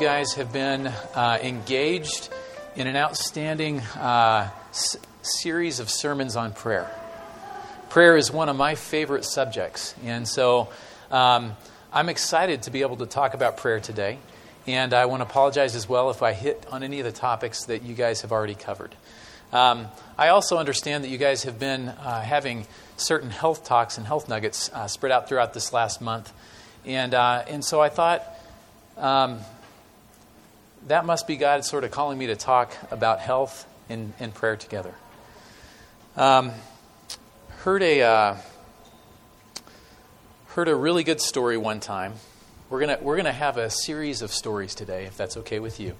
guys have been uh, engaged in an outstanding uh, s- series of sermons on prayer. Prayer is one of my favorite subjects, and so um, I'm excited to be able to talk about prayer today. And I want to apologize as well if I hit on any of the topics that you guys have already covered. Um, I also understand that you guys have been uh, having certain health talks and health nuggets uh, spread out throughout this last month. And, uh, and so I thought um, that must be God sort of calling me to talk about health and, and prayer together. Um, heard, a, uh, heard a really good story one time. We're to we're gonna have a series of stories today, if that's okay with you.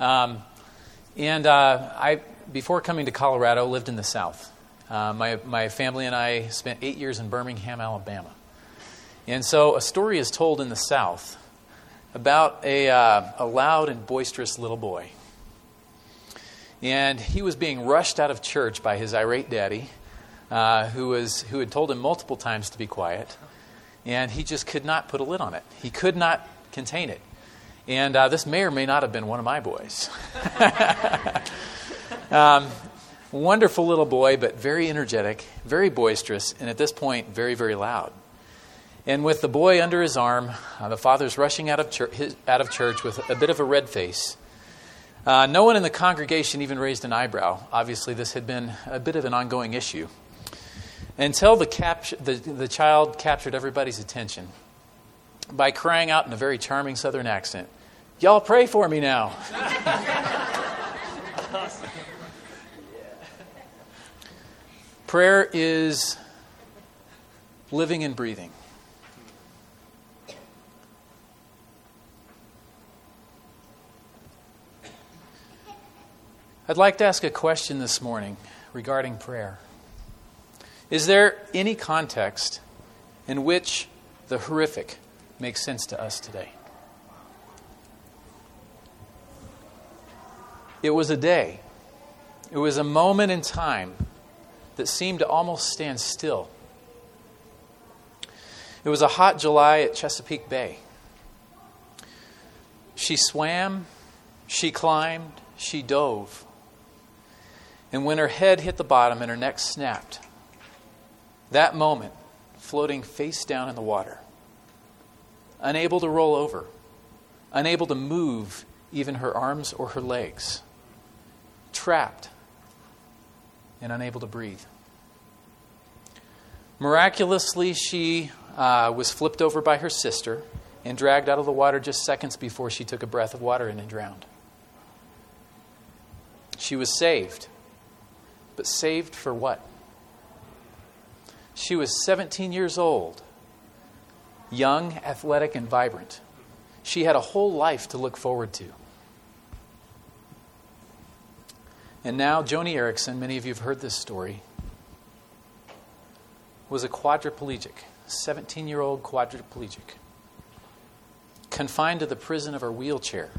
Um, and uh, I, before coming to Colorado, lived in the South. Uh, my, my family and I spent eight years in Birmingham, Alabama. And so a story is told in the South about a, uh, a loud and boisterous little boy. And he was being rushed out of church by his irate daddy, uh, who, was, who had told him multiple times to be quiet. And he just could not put a lid on it, he could not contain it. And uh, this may or may not have been one of my boys. um, wonderful little boy, but very energetic, very boisterous, and at this point, very, very loud. And with the boy under his arm, uh, the father's rushing out of, church, his, out of church with a bit of a red face. Uh, no one in the congregation even raised an eyebrow. Obviously, this had been a bit of an ongoing issue. Until the, cap- the, the child captured everybody's attention by crying out in a very charming southern accent, Y'all pray for me now. Prayer is living and breathing. I'd like to ask a question this morning regarding prayer. Is there any context in which the horrific makes sense to us today? It was a day, it was a moment in time that seemed to almost stand still. It was a hot July at Chesapeake Bay. She swam, she climbed, she dove. And when her head hit the bottom and her neck snapped, that moment, floating face down in the water, unable to roll over, unable to move even her arms or her legs, trapped and unable to breathe. Miraculously, she uh, was flipped over by her sister and dragged out of the water just seconds before she took a breath of water in and drowned. She was saved. But saved for what? She was 17 years old, young, athletic, and vibrant. She had a whole life to look forward to. And now, Joni Eareckson, many of you have heard this story, was a quadriplegic, 17 year old quadriplegic, confined to the prison of her wheelchair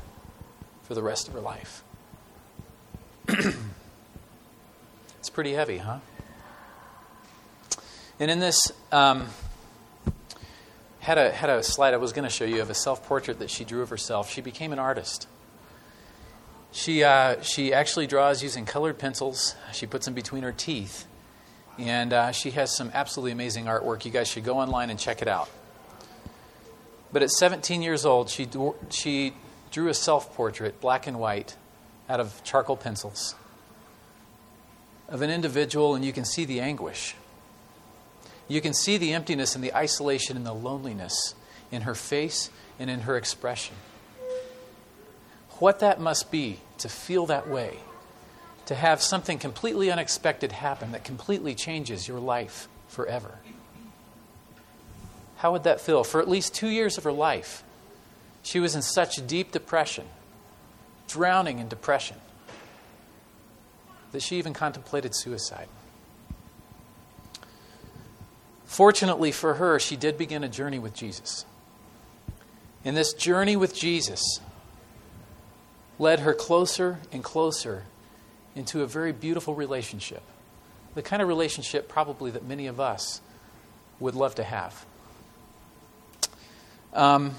for the rest of her life. Pretty heavy, huh? And in this, um, had a had a slide I was going to show you of a self portrait that she drew of herself. She became an artist. She uh, she actually draws using colored pencils. She puts them between her teeth, and uh, she has some absolutely amazing artwork. You guys should go online and check it out. But at 17 years old, she she drew a self portrait, black and white, out of charcoal pencils of an individual, and you can see the anguish. You can see the emptiness and the isolation and the loneliness in her face and in her expression. What that must be to feel that way, to have something completely unexpected happen that completely changes your life forever. How would that feel? For at least two years of her life, she was in such deep depression, drowning in depression that she even contemplated suicide. Fortunately for her, she did begin a journey with Jesus. And this journey with Jesus led her closer and closer into a very beautiful relationship. The kind of relationship, probably, that many of us would love to have. Um,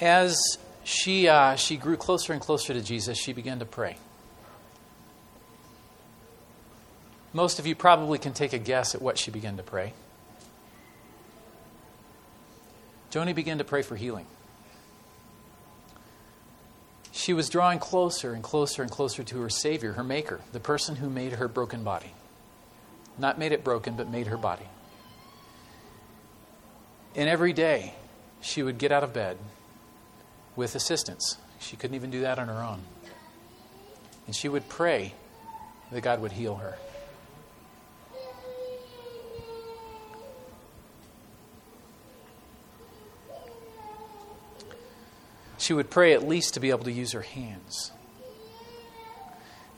as she, uh, she grew closer and closer to Jesus, she began to pray. Most of you probably can take a guess at what she began to pray. Joni began to pray for healing. She was drawing closer and closer and closer to her Savior, her Maker, the person who made her broken body. Not made it broken, but made her body. And every day, she would get out of bed with assistance. She couldn't even do that on her own. And she would pray that God would heal her. She would pray at least to be able to use her hands.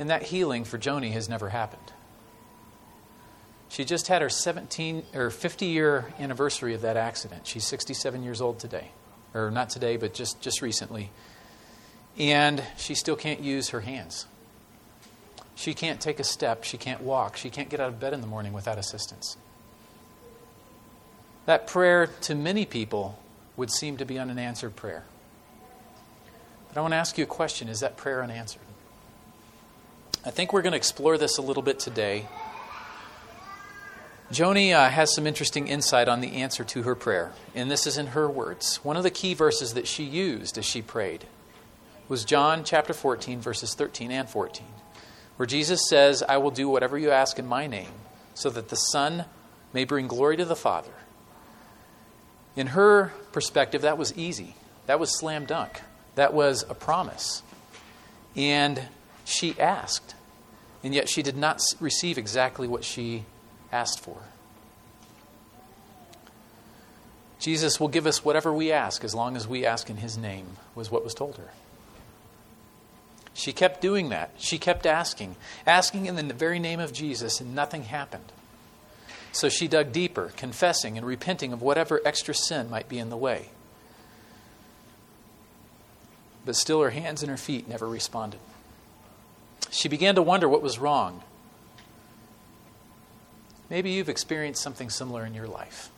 And that healing for Joni has never happened. She just had her 17 or 50 year anniversary of that accident. She's 67 years old today. Or not today, but just, just recently. And she still can't use her hands. She can't take a step. She can't walk. She can't get out of bed in the morning without assistance. That prayer to many people would seem to be an unanswered prayer. But I want to ask you a question Is that prayer unanswered? I think we're going to explore this a little bit today Joni uh, has some interesting insight on the answer to her prayer, and this is in her words. One of the key verses that she used as she prayed was John chapter 14, verses 13 and 14, where Jesus says, I will do whatever you ask in my name, so that the Son may bring glory to the Father. In her perspective, that was easy. That was slam dunk. That was a promise. And she asked, and yet she did not receive exactly what she asked for. Jesus will give us whatever we ask as long as we ask in His name, was what was told her. She kept doing that. She kept asking, asking in the very name of Jesus, and nothing happened. So she dug deeper, confessing and repenting of whatever extra sin might be in the way. But still, her hands and her feet never responded. She began to wonder what was wrong. Maybe you've experienced something similar in your life.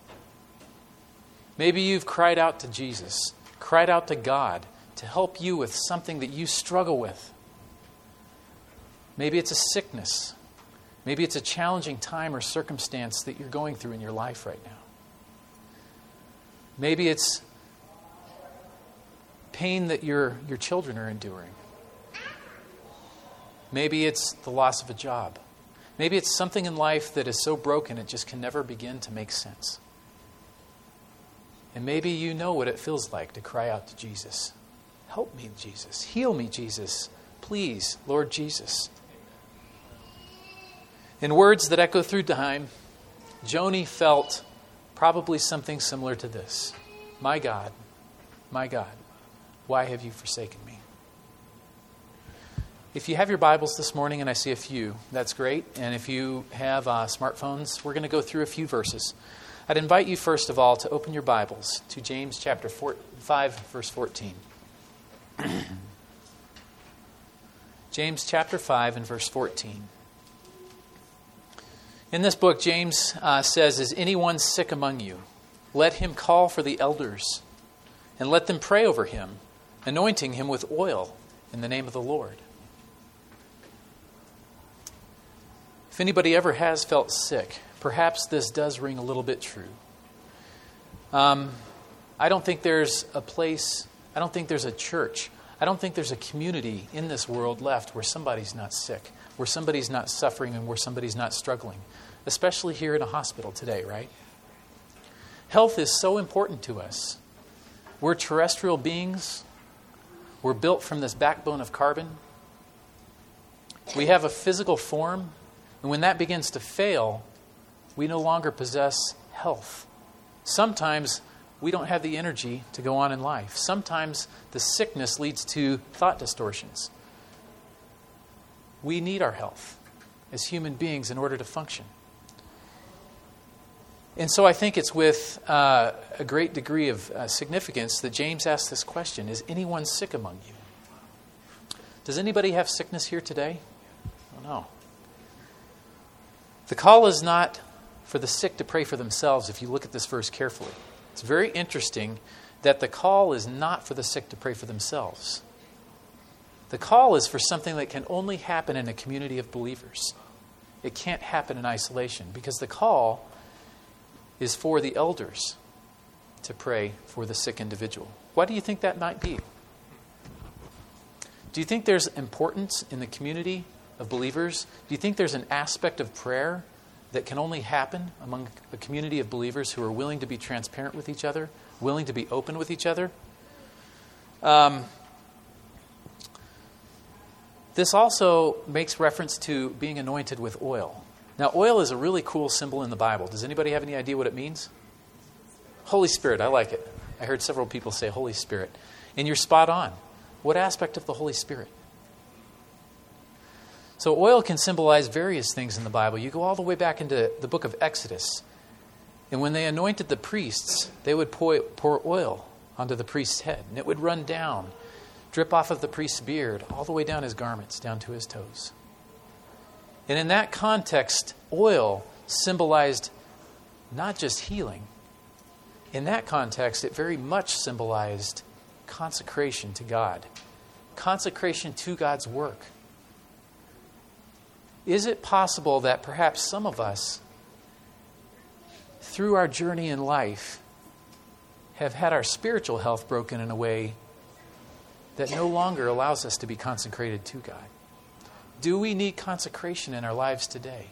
Maybe you've cried out to Jesus, cried out to God to help you with something that you struggle with. Maybe it's a sickness. Maybe it's a challenging time or circumstance that you're going through in your life right now. Maybe it's pain that your, your children are enduring. Maybe it's the loss of a job. Maybe it's something in life that is so broken it just can never begin to make sense. And maybe you know what it feels like to cry out to Jesus Help me, Jesus. Heal me, Jesus. Please, Lord Jesus. In words that echo through time, Joni felt probably something similar to this My God, my God, why have you forsaken me? If you have your Bibles this morning, and I see a few, that's great. And if you have uh, smartphones, we're going to go through a few verses. I'd invite you, first of all, to open your Bibles to James chapter four, 5, verse 14. James chapter 5 and verse 14. In this book, James uh, says, Is anyone sick among you? Let him call for the elders, and let them pray over him, anointing him with oil in the name of the Lord. If anybody ever has felt sick, perhaps this does ring a little bit true. Um, I don't think there's a place, I don't think there's a church, I don't think there's a community in this world left where somebody's not sick, where somebody's not suffering, and where somebody's not struggling, especially here in a hospital today, right? Health is so important to us. We're terrestrial beings. We're built from this backbone of carbon. We have a physical form and when that begins to fail, we no longer possess health. Sometimes we don't have the energy to go on in life. Sometimes the sickness leads to thought distortions. We need our health as human beings in order to function. And so I think it's with uh, a great degree of uh, significance that James asks this question Is anyone sick among you? Does anybody have sickness here today? I don't know. The call is not for the sick to pray for themselves if you look at this verse carefully. It's very interesting that the call is not for the sick to pray for themselves. The call is for something that can only happen in a community of believers. It can't happen in isolation because the call is for the elders to pray for the sick individual. Why do you think that might be? Do you think there's importance in the community of believers? Do you think there's an aspect of prayer that can only happen among a community of believers who are willing to be transparent with each other, willing to be open with each other? Um, this also makes reference to being anointed with oil. Now, oil is a really cool symbol in the Bible. Does anybody have any idea what it means? Holy Spirit, I like it. I heard several people say Holy Spirit. And you're spot on. What aspect of the Holy Spirit? So, oil can symbolize various things in the Bible. You go all the way back into the book of Exodus. And when they anointed the priests, they would pour, oil onto the priest's head, and it would run down, drip off of the priest's beard, all the way down his garments, down to his toes. And in that context, oil symbolized not just healing, in that context, it very much symbolized consecration to God, consecration to God's work. Is it possible that perhaps some of us, through our journey in life, have had our spiritual health broken in a way that no longer allows us to be consecrated to God? Do we need consecration in our lives today?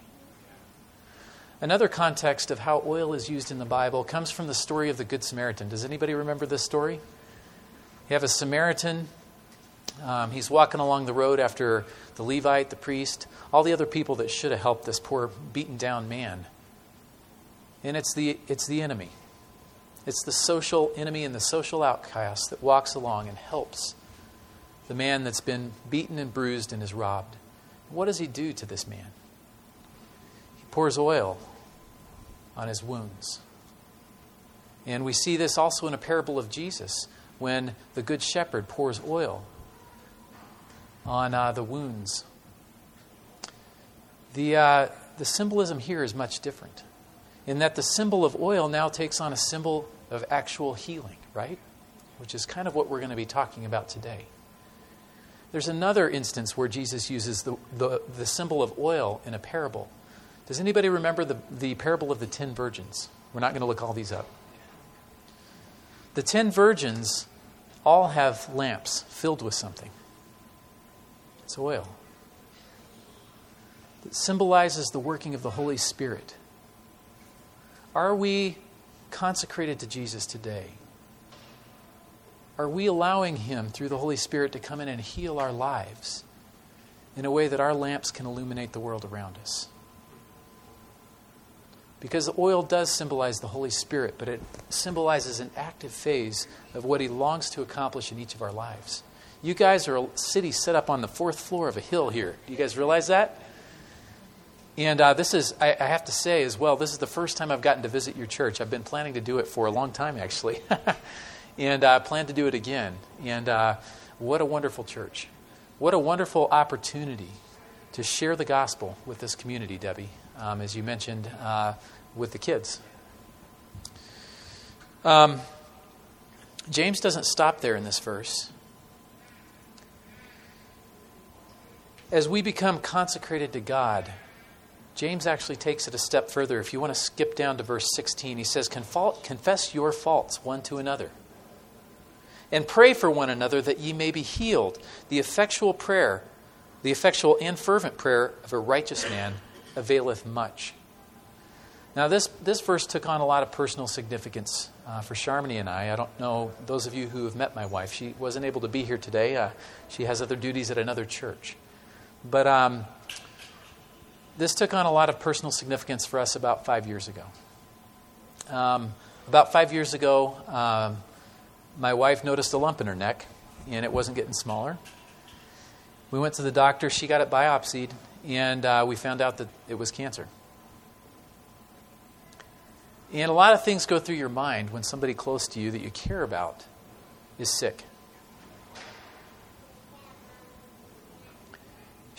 Another context of how oil is used in the Bible comes from the story of the Good Samaritan. Does anybody remember this story? You have a Samaritan. Um, he's walking along the road after the Levite, the priest, all the other people that should have helped this poor, beaten down man. And it's the, it's the enemy. It's the social enemy and the social outcast that walks along and helps the man that's been beaten and bruised and is robbed. What does he do to this man? He pours oil on his wounds. And we see this also in a parable of Jesus when the Good Shepherd pours oil on uh, the wounds. The, uh, the symbolism here is much different in that the symbol of oil now takes on a symbol of actual healing, right? Which is kind of what we're going to be talking about today. There's another instance where Jesus uses the, the, the symbol of oil in a parable does anybody remember the, the parable of the ten virgins? We're not going to look all these up. The ten virgins all have lamps filled with something. It's oil. that symbolizes the working of the Holy Spirit. Are we consecrated to Jesus today? Are we allowing Him, through the Holy Spirit, to come in and heal our lives in a way that our lamps can illuminate the world around us? Because oil does symbolize the Holy Spirit, but it symbolizes an active phase of what He longs to accomplish in each of our lives. You guys are a city set up on the fourth floor of a hill here. Do you guys realize that? And uh, this is, I, I, have to say as well, this is the first time I've gotten to visit your church. I've been planning to do it for a long time, actually. and I uh, plan to do it again. And uh, what a wonderful church. What a wonderful opportunity to share the gospel with this community, Debbie um, as you mentioned, uh, with the kids. Um, James doesn't stop there in this verse. As we become consecrated to God, James actually takes it a step further. If you want to skip down to verse 16, he says, Confess your faults one to another, and pray for one another that ye may be healed. The effectual prayer, the effectual and fervent prayer of a righteous man availeth much. Now, this, this verse took on a lot of personal significance uh, for Sharmony and I. I don't know those of you who have met my wife. She wasn't able to be here today. Uh, she has other duties at another church. But um, this took on a lot of personal significance for us about five years ago. Um, about five years ago, um, my wife noticed a lump in her neck, and it wasn't getting smaller. We went to the doctor. She got it biopsied, and uh, we found out that it was cancer. And a lot of things go through your mind when somebody close to you that you care about is sick.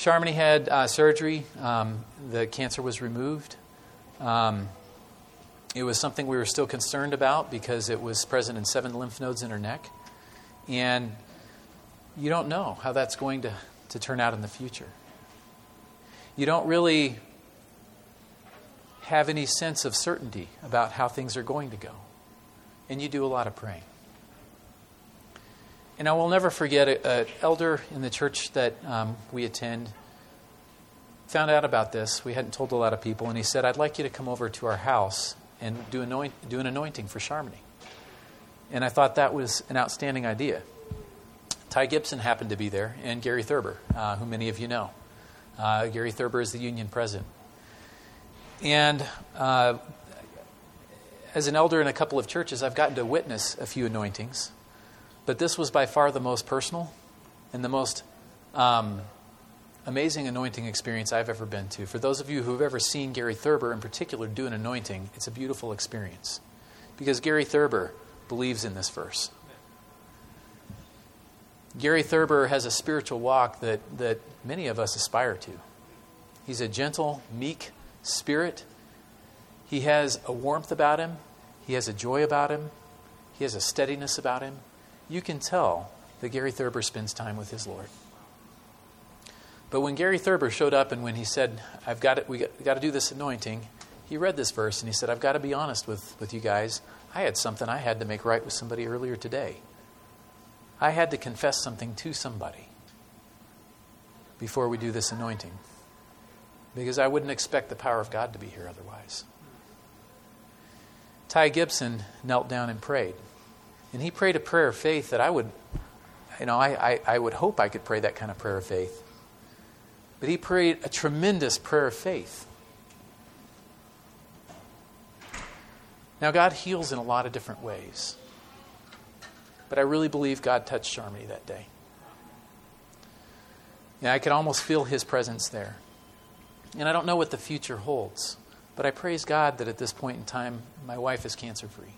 Sharmony had uh, surgery. Um, the cancer was removed. Um, It was something we were still concerned about because it was present in seven lymph nodes in her neck. And you don't know how that's going to, to turn out in the future. You don't really have any sense of certainty about how things are going to go. And you do a lot of praying. And I will never forget an elder in the church that um, we attend found out about this. We hadn't told a lot of people, and he said, I'd like you to come over to our house and do, anoint, do an anointing for Sharmini. And I thought that was an outstanding idea. Ty Gibson happened to be there, and Gary Thurber, uh, who many of you know. Uh, Gary Thurber is the union president. And uh, as an elder in a couple of churches, I've gotten to witness a few anointings, but this was by far the most personal and the most um, amazing anointing experience I've ever been to. For those of you who've ever seen Gary Thurber in particular do an anointing, it's a beautiful experience. Because Gary Thurber believes in this verse. Gary Thurber has a spiritual walk that, that many of us aspire to. He's a gentle, meek spirit. He has a warmth about him, he has a joy about him, he has a steadiness about him. You can tell that Gary Thurber spends time with his Lord. But when Gary Thurber showed up and when he said, I've got it, we got, got to do this anointing, he read this verse and he said, I've got to be honest with, with you guys. I had something I had to make right with somebody earlier today. I had to confess something to somebody before we do this anointing because I wouldn't expect the power of God to be here otherwise. Ty Gibson knelt down and prayed. And he prayed a prayer of faith that I would, you know, I, I, I would hope I could pray that kind of prayer of faith. But he prayed a tremendous prayer of faith. Now, God heals in a lot of different ways. But I really believe God touched Sharmini that day. Yeah, I could almost feel his presence there. And I don't know what the future holds, but I praise God that at this point in time, my wife is cancer free.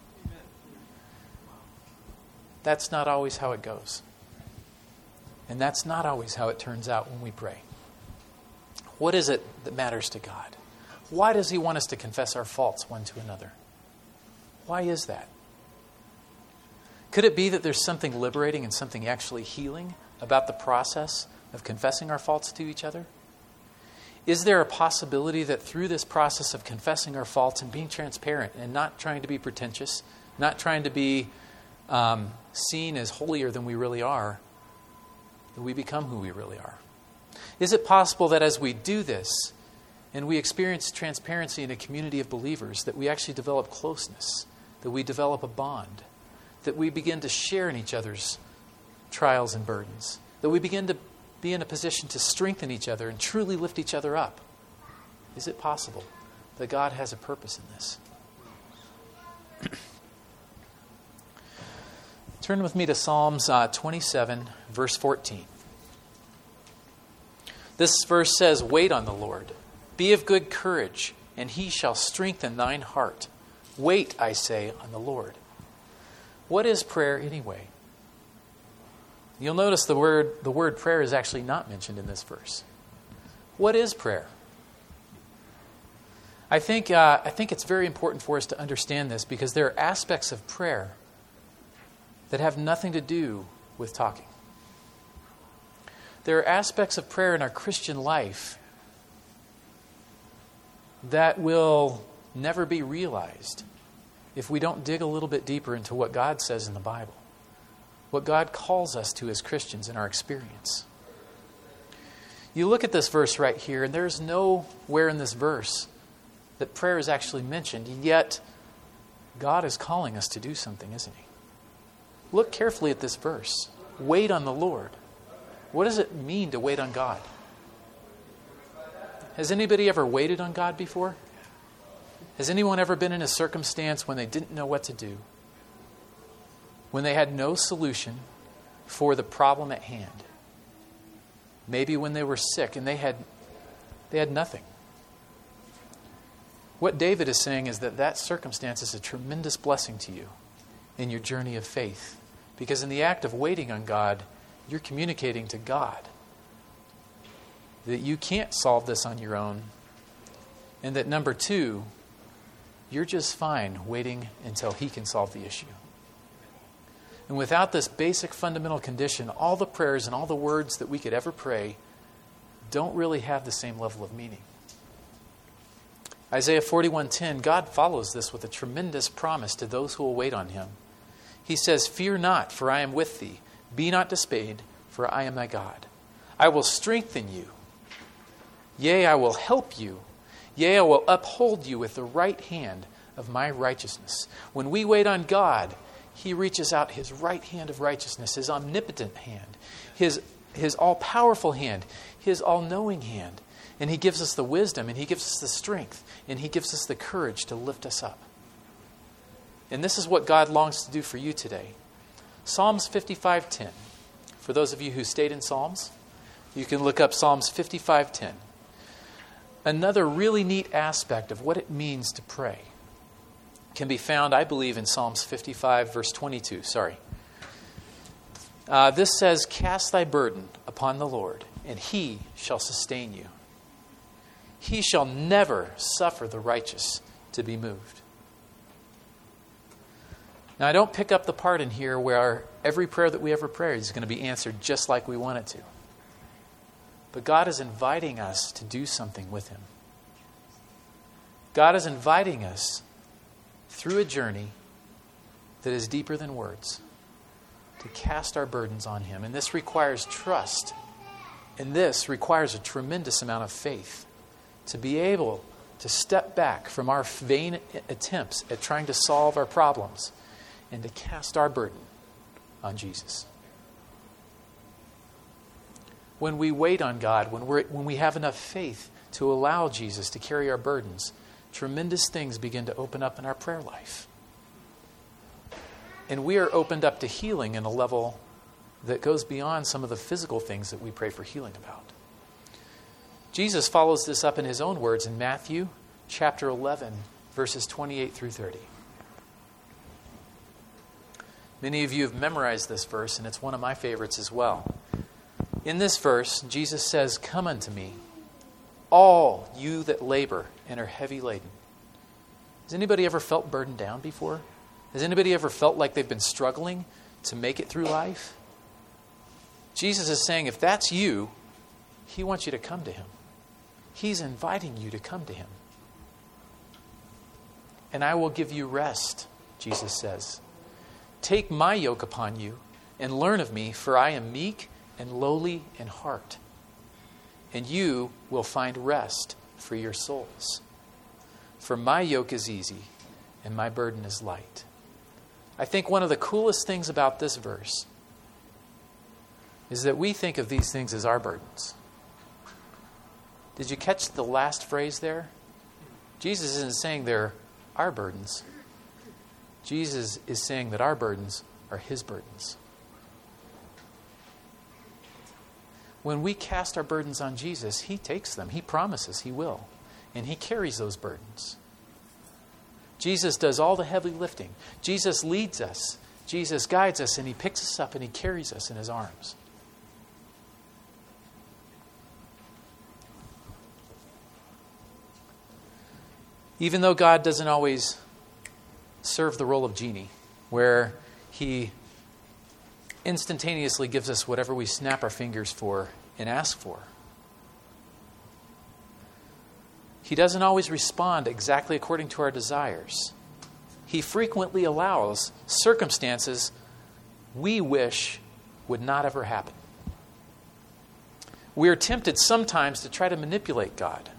That's not always how it goes. And that's not always how it turns out when we pray. What is it that matters to God? Why does He want us to confess our faults one to another? Why is that? Could it be that there's something liberating and something actually healing about the process of confessing our faults to each other? Is there a possibility that through this process of confessing our faults and being transparent and not trying to be pretentious, not trying to be um, seen as holier than we really are, that we become who we really are? Is it possible that as we do this and we experience transparency in a community of believers, that we actually develop closeness, that we develop a bond, that we begin to share in each other's trials and burdens, that we begin to be in a position to strengthen each other and truly lift each other up? Is it possible that God has a purpose in this? Turn with me to Psalms uh, 27, verse 14. This verse says, Wait on the Lord. Be of good courage, and he shall strengthen thine heart. Wait, I say, on the Lord. What is prayer anyway? You'll notice the word, the word prayer is actually not mentioned in this verse. What is prayer? I think, uh, I think it's very important for us to understand this because there are aspects of prayer that have nothing to do with talking. There are aspects of prayer in our Christian life that will never be realized if we don't dig a little bit deeper into what God says in the Bible, what God calls us to as Christians in our experience. You look at this verse right here, and there's nowhere in this verse that prayer is actually mentioned, yet God is calling us to do something, isn't He? Look carefully at this verse. Wait on the Lord. What does it mean to wait on God? Has anybody ever waited on God before? Has anyone ever been in a circumstance when they didn't know what to do? When they had no solution for the problem at hand? Maybe when they were sick and they had, they had nothing. What David is saying is that that circumstance is a tremendous blessing to you in your journey of faith. Because in the act of waiting on God, you're communicating to God that you can't solve this on your own. And that number two, you're just fine waiting until He can solve the issue. And without this basic fundamental condition, all the prayers and all the words that we could ever pray don't really have the same level of meaning. Isaiah 41:10 God follows this with a tremendous promise to those who will wait on him. He says, "Fear not, for I am with thee. Be not dismayed, for I am thy God. I will strengthen you. Yea, I will help you. Yea, I will uphold you with the right hand of my righteousness." When we wait on God, he reaches out his right hand of righteousness, his omnipotent hand, his, his all powerful hand, his all knowing hand. And he gives us the wisdom, and he gives us the strength, and he gives us the courage to lift us up. And this is what God longs to do for you today. Psalms 55:10. For those of you who stayed in Psalms, you can look up Psalms 55:10. Another really neat aspect of what it means to pray can be found, I believe, in Psalms 55, verse 22. Sorry. Uh, this says, Cast thy burden upon the Lord, and he shall sustain you. He shall never suffer the righteous to be moved. Now, I don't pick up the part in here where every prayer that we ever pray is going to be answered just like we want it to. But God is inviting us to do something with Him. God is inviting us through a journey that is deeper than words to cast our burdens on Him. And this requires trust. And this requires a tremendous amount of faith to be able to step back from our vain attempts at trying to solve our problems and to cast our burden on Jesus. When we wait on God, when, we're, when we have enough faith to allow Jesus to carry our burdens, tremendous things begin to open up in our prayer life. And we are opened up to healing in a level that goes beyond some of the physical things that we pray for healing about. Jesus follows this up in his own words in Matthew chapter 11, verses 28 through 30. Many of you have memorized this verse, and it's one of my favorites as well. In this verse, Jesus says, Come unto me, all you that labor and are heavy laden. Has anybody ever felt burdened down before? Has anybody ever felt like they've been struggling to make it through life? Jesus is saying, if that's you, He wants you to come to Him. He's inviting you to come to Him. And I will give you rest, Jesus says. Take my yoke upon you and learn of me, for I am meek and lowly in heart and you will find rest for your souls. For my yoke is easy and my burden is light. I think one of the coolest things about this verse is that we think of these things as our burdens. Did you catch the last phrase there? Jesus isn't saying they're our burdens. Jesus is saying that our burdens are his burdens. when we cast our burdens on Jesus, He takes them. He promises He will. And He carries those burdens. Jesus does all the heavy lifting. Jesus leads us. Jesus guides us, and He picks us up and He carries us in His arms. Even though God doesn't always serve the role of genie, where He instantaneously gives us whatever we snap our fingers for and ask for. He doesn't always respond exactly according to our desires. He frequently allows circumstances we wish would not ever happen. We are tempted sometimes to try to manipulate God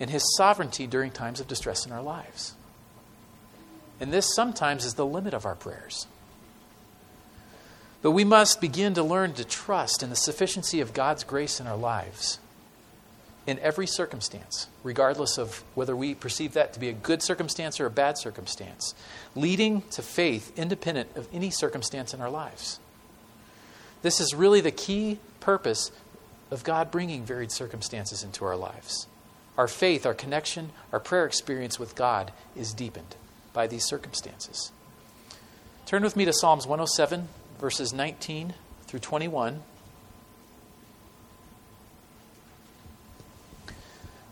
and His sovereignty during times of distress in our lives. And this sometimes is the limit of our prayers. But we must begin to learn to trust in the sufficiency of God's grace in our lives in every circumstance, regardless of whether we perceive that to be a good circumstance or a bad circumstance, leading to faith independent of any circumstance in our lives. This is really the key purpose of God bringing varied circumstances into our lives. Our faith, our connection, our prayer experience with God is deepened by these circumstances. Turn with me to Psalms 107, verses 19 through 21.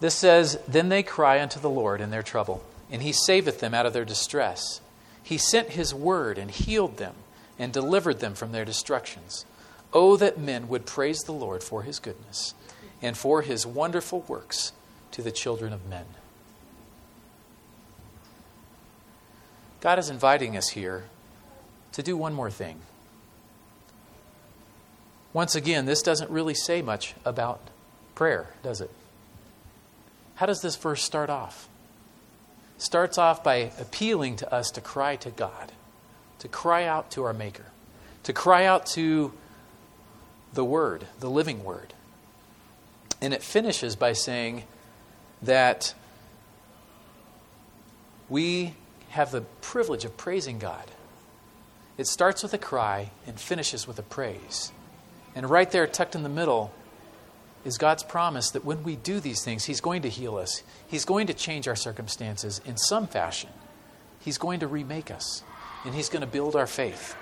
This says, Then they cry unto the Lord in their trouble, and he saveth them out of their distress. He sent his word and healed them and delivered them from their destructions. Oh, that men would praise the Lord for his goodness and for his wonderful works to the children of men. God is inviting us here to do one more thing. Once again, this doesn't really say much about prayer, does it? How does this verse start off? Starts off by appealing to us to cry to God, to cry out to our Maker, to cry out to the Word, the living Word. And it finishes by saying that we have the privilege of praising God. It starts with a cry and finishes with a praise. And right there, tucked in the middle, is God's promise that when we do these things, He's going to heal us. He's going to change our circumstances in some fashion. He's going to remake us, and He's going to build our faith.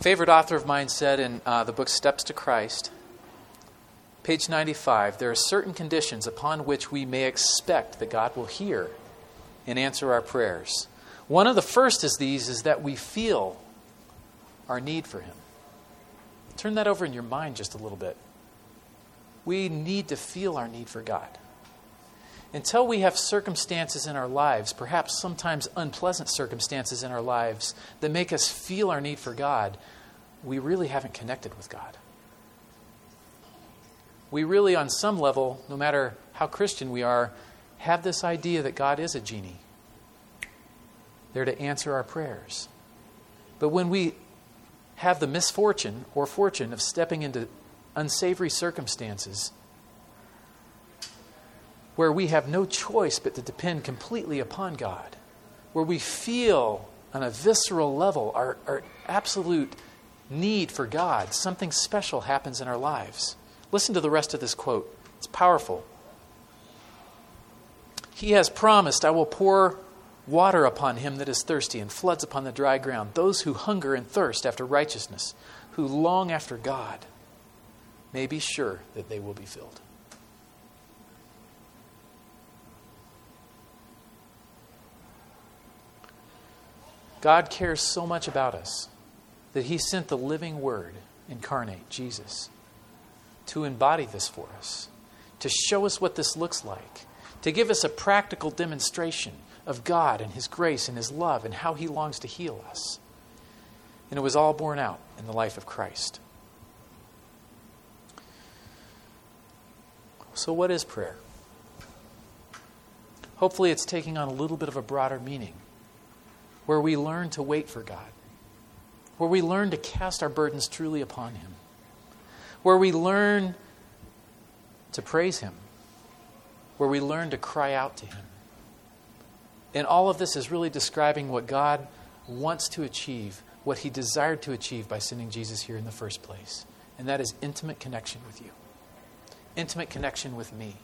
Favorite author of mine said in uh, the book Steps to Christ, page 95, there are certain conditions upon which we may expect that God will hear and answer our prayers. One of the first is these is that we feel our need for Him. Turn that over in your mind just a little bit. We need to feel our need for God. Until we have circumstances in our lives, perhaps sometimes unpleasant circumstances in our lives, that make us feel our need for God, we really haven't connected with God. We really, on some level, no matter how Christian we are, have this idea that God is a genie, there to answer our prayers. But when we have the misfortune or fortune of stepping into unsavory circumstances where we have no choice but to depend completely upon God, where we feel on a visceral level our, our absolute need for God, something special happens in our lives. Listen to the rest of this quote, it's powerful. He has promised, I will pour water upon him that is thirsty, and floods upon the dry ground. Those who hunger and thirst after righteousness, who long after God, may be sure that they will be filled. God cares so much about us that He sent the living Word incarnate, Jesus, to embody this for us, to show us what this looks like, to give us a practical demonstration of God and His grace and His love and how He longs to heal us. And it was all borne out in the life of Christ. So, what is prayer? Hopefully, it's taking on a little bit of a broader meaning where we learn to wait for God, where we learn to cast our burdens truly upon Him, where we learn to praise Him, where we learn to cry out to Him. And all of this is really describing what God wants to achieve, what He desired to achieve by sending Jesus here in the first place. And that is intimate connection with you, intimate connection with me.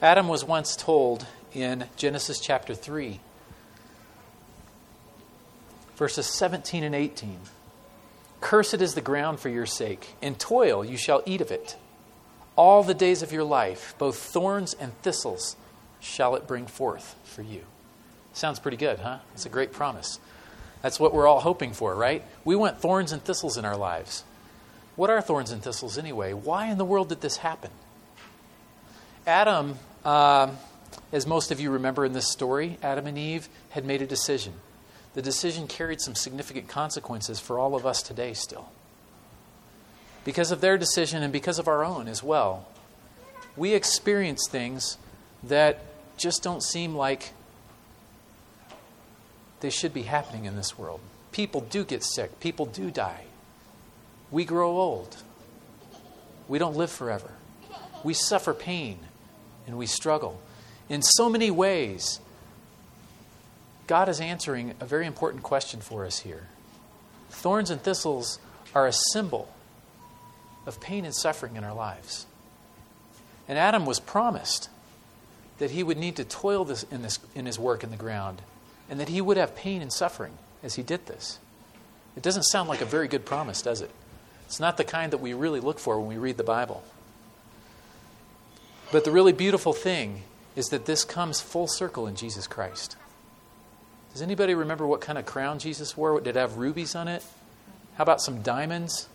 Adam was once told in Genesis chapter 3, verses 17 and 18 Cursed is the ground for your sake, in toil you shall eat of it all the days of your life, both thorns and thistles shall it bring forth for you. Sounds pretty good, huh? It's a great promise. That's what we're all hoping for, right? We want thorns and thistles in our lives. What are thorns and thistles anyway? Why in the world did this happen? Adam, uh, as most of you remember in this story, Adam and Eve had made a decision. The decision carried some significant consequences for all of us today still because of their decision and because of our own as well, we experience things that just don't seem like they should be happening in this world. People do get sick, people do die. We grow old. We don't live forever. We suffer pain and we struggle. In so many ways, God is answering a very important question for us here. Thorns and thistles are a symbol of pain and suffering in our lives. And Adam was promised that he would need to toil this in, this, in his work in the ground and that he would have pain and suffering as he did this. It doesn't sound like a very good promise, does it? It's not the kind that we really look for when we read the Bible. But the really beautiful thing is that this comes full circle in Jesus Christ. Does anybody remember what kind of crown Jesus wore? Did it have rubies on it? How about some diamonds?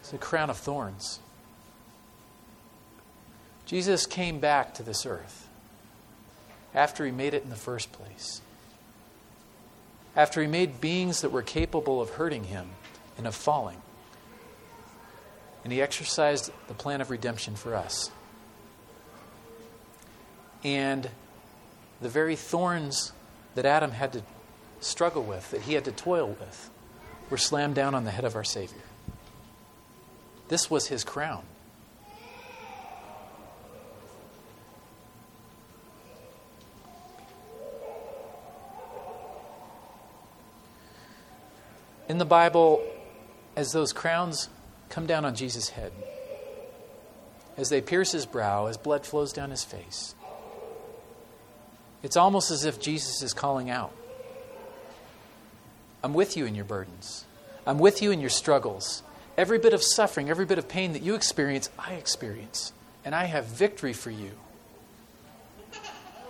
It's a crown of thorns. Jesus came back to this earth after he made it in the first place. After he made beings that were capable of hurting him and of falling. And he exercised the plan of redemption for us. And the very thorns that Adam had to struggle with, that he had to toil with, were slammed down on the head of our Savior. This was his crown. In the Bible, as those crowns come down on Jesus' head, as they pierce his brow, as blood flows down his face, it's almost as if Jesus is calling out I'm with you in your burdens, I'm with you in your struggles. Every bit of suffering, every bit of pain that you experience, I experience. And I have victory for you.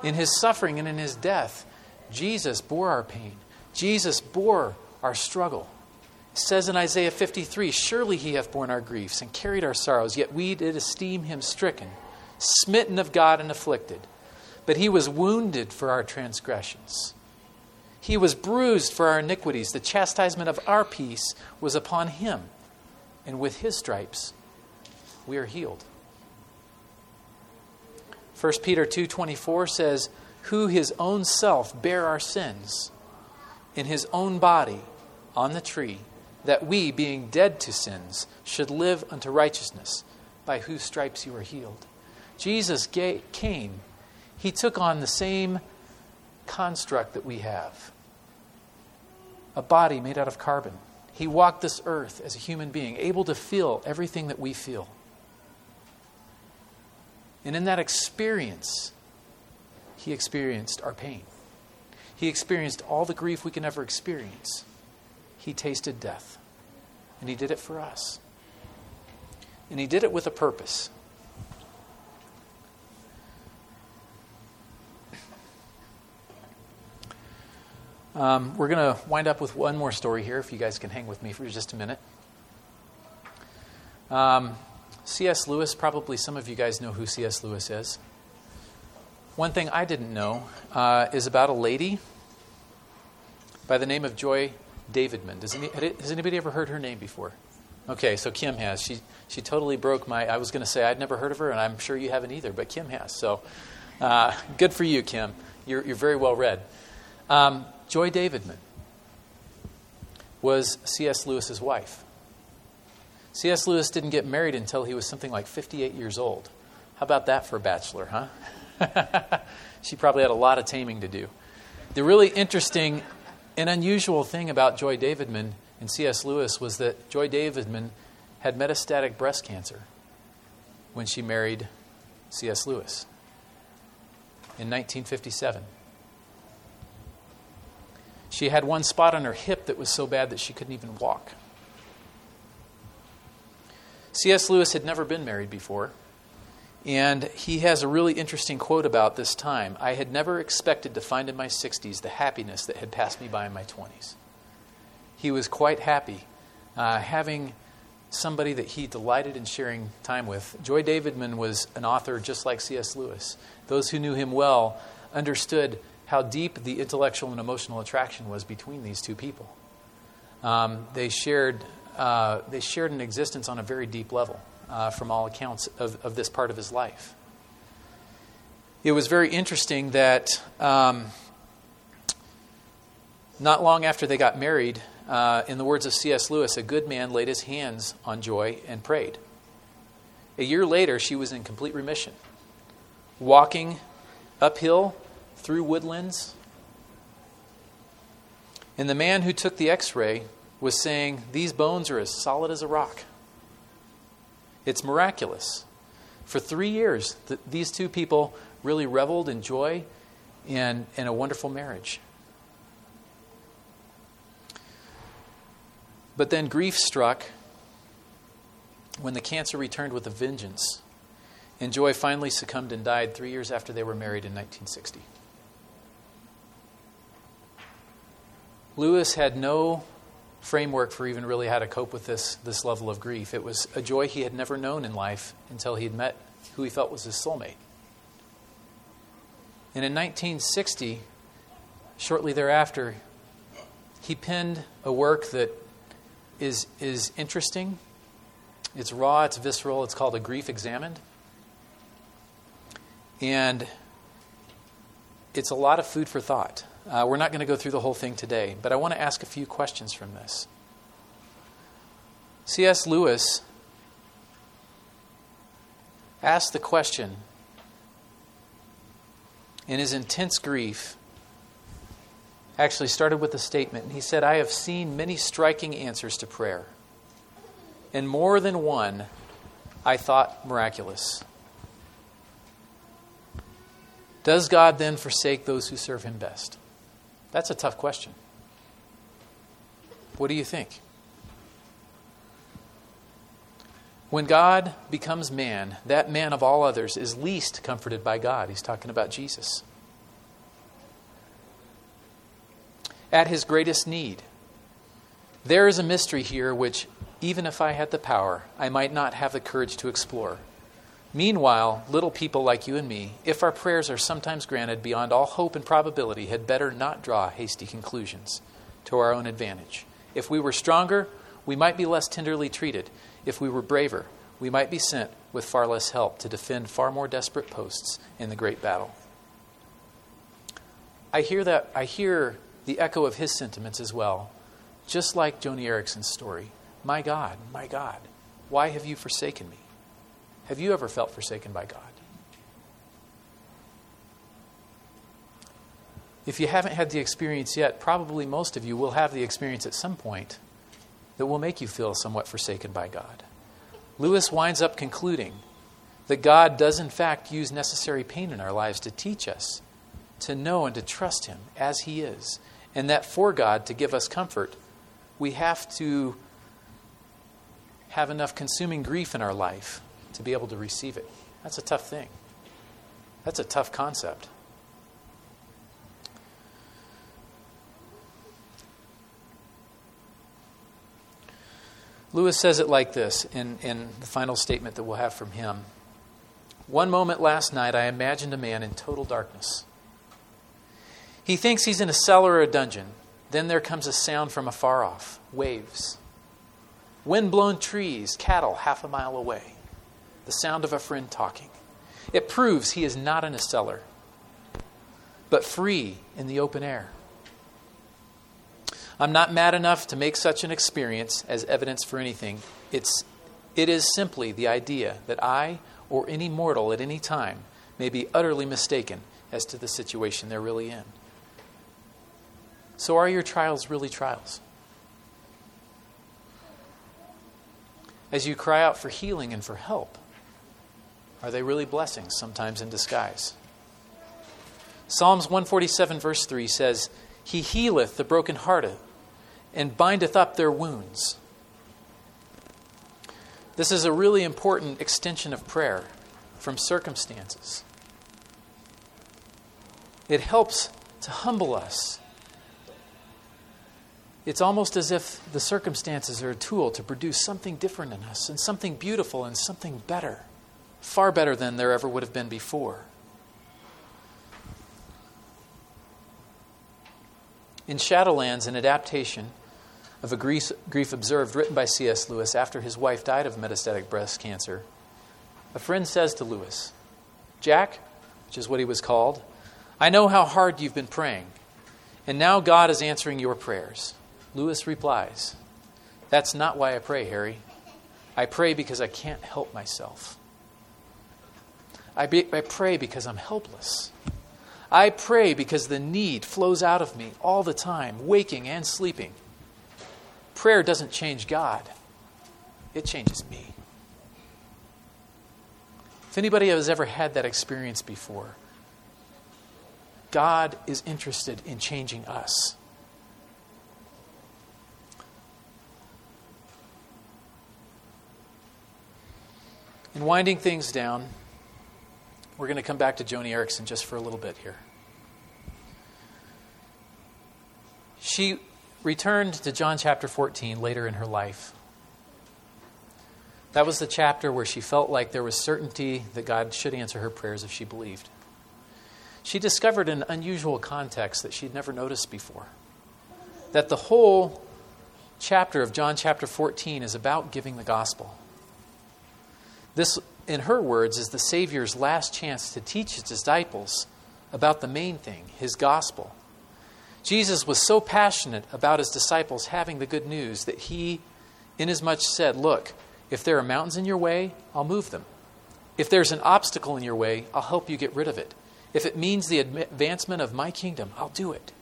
In his suffering and in his death, Jesus bore our pain. Jesus bore our struggle. It says in Isaiah 53 Surely he hath borne our griefs and carried our sorrows, yet we did esteem him stricken, smitten of God, and afflicted. But he was wounded for our transgressions. He was bruised for our iniquities. The chastisement of our peace was upon him. And with his stripes, we are healed. 1 Peter 2:24 says, "Who his own self bare our sins in his own body on the tree, that we, being dead to sins, should live unto righteousness, by whose stripes you are healed." Jesus came he took on the same construct that we have a body made out of carbon. He walked this earth as a human being, able to feel everything that we feel. And in that experience, he experienced our pain. He experienced all the grief we can ever experience. He tasted death. And he did it for us. And he did it with a purpose. Um, we're going to wind up with one more story here, if you guys can hang with me for just a minute. Um, C.S. Lewis, probably some of you guys know who C.S. Lewis is. One thing I didn't know uh, is about a lady by the name of Joy Davidman. Does any, has anybody ever heard her name before? Okay, so Kim has. She, she totally broke my. I was going to say I'd never heard of her, and I'm sure you haven't either, but Kim has. So uh, good for you, Kim. You're, you're very well read. Um, Joy Davidman was C.S. Lewis's wife. C.S. Lewis didn't get married until he was something like 58 years old. How about that for a bachelor, huh? she probably had a lot of taming to do. The really interesting and unusual thing about Joy Davidman and C.S. Lewis was that Joy Davidman had metastatic breast cancer when she married C.S. Lewis in 1957. She had one spot on her hip that was so bad that she couldn't even walk. C.S. Lewis had never been married before, and he has a really interesting quote about this time. I had never expected to find in my 60s the happiness that had passed me by in my 20s. He was quite happy uh, having somebody that he delighted in sharing time with. Joy Davidman was an author just like C.S. Lewis. Those who knew him well understood how deep the intellectual and emotional attraction was between these two people. Um, they, shared, uh, they shared an existence on a very deep level, uh, from all accounts of, of this part of his life. It was very interesting that um, not long after they got married, uh, in the words of C.S. Lewis, a good man laid his hands on Joy and prayed. A year later, she was in complete remission, walking uphill through woodlands. And the man who took the x ray was saying, These bones are as solid as a rock. It's miraculous. For three years, th- these two people really reveled in joy and, and a wonderful marriage. But then grief struck when the cancer returned with a vengeance, and Joy finally succumbed and died three years after they were married in 1960. Lewis had no framework for even really how to cope with this, this level of grief. It was a joy he had never known in life until he had met who he felt was his soulmate. And in 1960, shortly thereafter, he penned a work that is, is interesting. It's raw, it's visceral, it's called A Grief Examined. And it's a lot of food for thought. Uh, we're not going to go through the whole thing today, but I want to ask a few questions from this. C.S. Lewis asked the question in his intense grief, actually started with a statement. And he said, I have seen many striking answers to prayer, and more than one I thought miraculous. Does God then forsake those who serve him best? That's a tough question. What do you think? When God becomes man, that man of all others is least comforted by God. He's talking about Jesus. At his greatest need. There is a mystery here which, even if I had the power, I might not have the courage to explore. Meanwhile, little people like you and me, if our prayers are sometimes granted beyond all hope and probability, had better not draw hasty conclusions to our own advantage. If we were stronger, we might be less tenderly treated. If we were braver, we might be sent with far less help to defend far more desperate posts in the great battle. I hear that I hear the echo of his sentiments as well, just like Joni Eareckson's story. My God, my God, why have you forsaken me? Have you ever felt forsaken by God? If you haven't had the experience yet, probably most of you will have the experience at some point that will make you feel somewhat forsaken by God. Lewis winds up concluding that God does, in fact, use necessary pain in our lives to teach us to know and to trust Him as He is, and that for God to give us comfort, we have to have enough consuming grief in our life to be able to receive it. That's a tough thing. That's a tough concept. Lewis says it like this in, in the final statement that we'll have from him. One moment last night, I imagined a man in total darkness. He thinks he's in a cellar or a dungeon. Then there comes a sound from afar off waves, wind blown trees, cattle half a mile away the sound of a friend talking. It proves he is not in a cellar, but free in the open air. I'm not mad enough to make such an experience as evidence for anything. It's, it is simply the idea that I or any mortal at any time may be utterly mistaken as to the situation they're really in. So, are your trials really trials? As you cry out for healing and for help, are they really blessings, sometimes in disguise? Psalms 147, verse 3 says, He healeth the brokenhearted and bindeth up their wounds. This is a really important extension of prayer from circumstances. It helps to humble us. It's almost as if the circumstances are a tool to produce something different in us and something beautiful and something better far better than there ever would have been before. In Shadowlands, an adaptation of a grief, grief observed written by C.S. Lewis after his wife died of metastatic breast cancer, a friend says to Lewis, Jack, which is what he was called, I know how hard you've been praying, and now God is answering your prayers. Lewis replies, That's not why I pray, Harry. I pray because I can't help myself. I, be, I pray because I'm helpless. I pray because the need flows out of me all the time, waking and sleeping. Prayer doesn't change God, it changes me. If anybody has ever had that experience before, God is interested in changing us. In winding things down, we're going to come back to Joni Eareckson just for a little bit here. She returned to John chapter 14 later in her life. That was the chapter where she felt like there was certainty that God should answer her prayers if she believed. She discovered an unusual context that she'd never noticed before. That the whole chapter of John chapter 14 is about giving the gospel. This, in her words, is the Savior's last chance to teach his disciples about the main thing, his gospel. Jesus was so passionate about his disciples having the good news that he, inasmuch, said, Look, if there are mountains in your way, I'll move them. If there's an obstacle in your way, I'll help you get rid of it. If it means the advancement of my kingdom, I'll do it.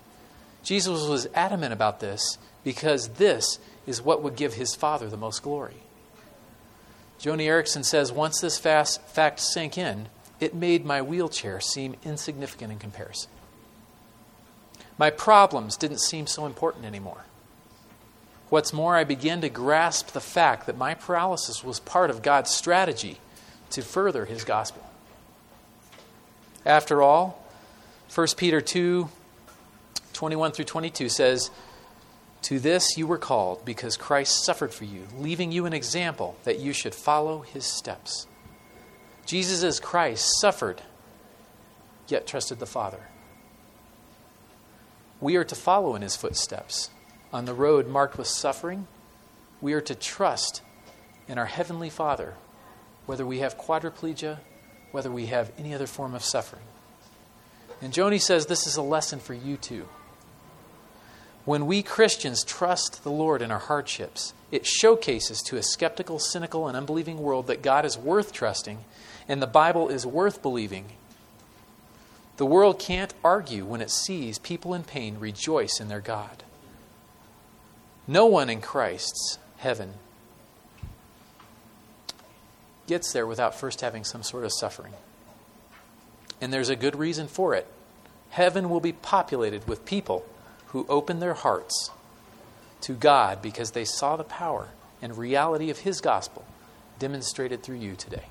Jesus was adamant about this because this is what would give his Father the most glory. Joni Eareckson says once this fast fact sank in, it made my wheelchair seem insignificant in comparison. My problems didn't seem so important anymore. What's more, I began to grasp the fact that my paralysis was part of God's strategy to further his gospel. After all, 1 Peter 2 21 through 22 says, To this you were called, because Christ suffered for you, leaving you an example that you should follow his steps. Jesus as Christ suffered, yet trusted the Father. We are to follow in his footsteps. On the road marked with suffering, we are to trust in our Heavenly Father, whether we have quadriplegia, whether we have any other form of suffering. And Joni says this is a lesson for you too. When we Christians trust the Lord in our hardships, it showcases to a skeptical, cynical, and unbelieving world that God is worth trusting and the Bible is worth believing the world can't argue when it sees people in pain rejoice in their God. No one in Christ's heaven gets there without first having some sort of suffering. And there's a good reason for it. Heaven will be populated with people who opened their hearts to God because they saw the power and reality of His gospel demonstrated through you today.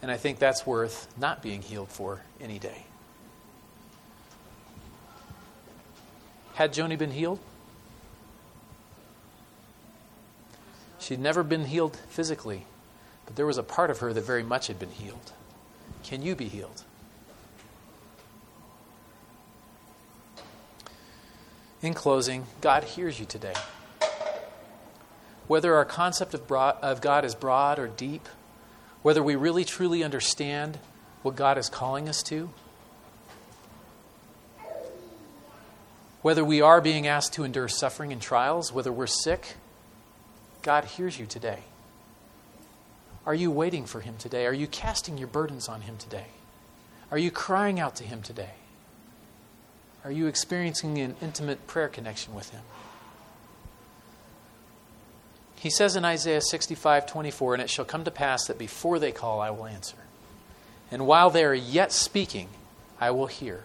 And I think that's worth not being healed for any day. Had Joni been healed? She'd never been healed physically, but there was a part of her that very much had been healed. Can you be healed? In closing, God hears you today. Whether our concept of, broad, of God is broad or deep, whether we really truly understand what God is calling us to, whether we are being asked to endure suffering and trials, whether we're sick, God hears you today. Are you waiting for Him today? Are you casting your burdens on Him today? Are you crying out to Him today? Are you experiencing an intimate prayer connection with Him? He says in Isaiah 65 24, And it shall come to pass that before they call, I will answer. And while they are yet speaking, I will hear.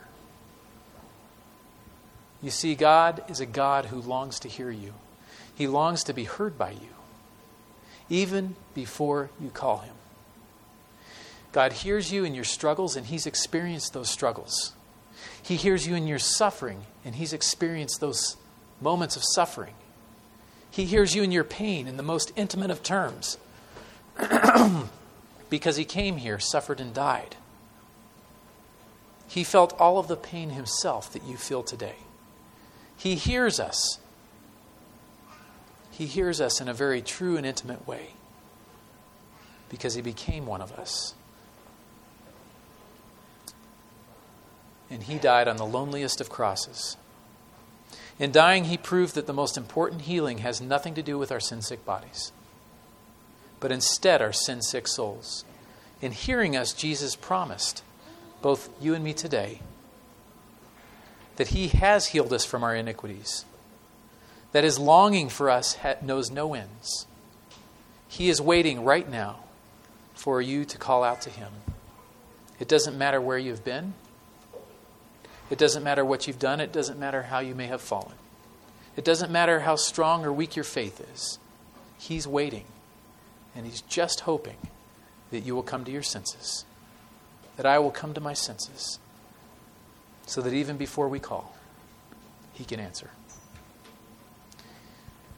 You see, God is a God who longs to hear you, He longs to be heard by you, even before you call Him. God hears you in your struggles, and He's experienced those struggles. He hears you in your suffering, and He's experienced those moments of suffering. He hears you in your pain in the most intimate of terms because he came here, suffered, and died. He felt all of the pain himself that you feel today. He hears us. He hears us in a very true and intimate way because he became one of us. And he died on the loneliest of crosses in dying, he proved that the most important healing has nothing to do with our sin sick bodies, but instead our sin sick souls. In hearing us, Jesus promised, both you and me today, that he has healed us from our iniquities, that his longing for us knows no ends. He is waiting right now for you to call out to him. It doesn't matter where you've been. It doesn't matter what you've done, it doesn't matter how you may have fallen. It doesn't matter how strong or weak your faith is. He's waiting, And He's just hoping that you will come to your senses, that I will come to my senses, so that even before we call, He can answer.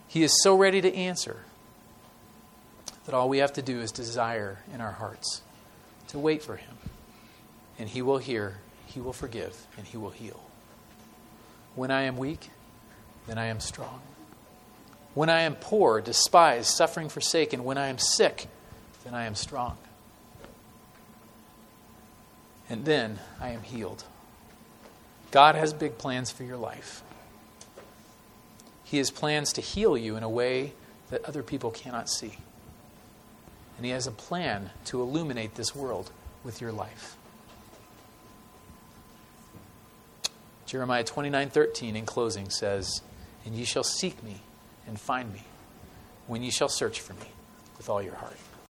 He is so ready to answer that all we have to do is desire in our hearts to wait for Him. And He will hear, He will forgive, and He will heal. When I am weak, then I am strong. When I am poor, despised, suffering, forsaken, when I am sick, then I am strong. And then I am healed. God has big plans for your life. He has plans to heal you in a way that other people cannot see. And He has a plan to illuminate this world with your life. Jeremiah 29:13 in closing says, "And ye shall seek me and find me when ye shall search for me with all your heart."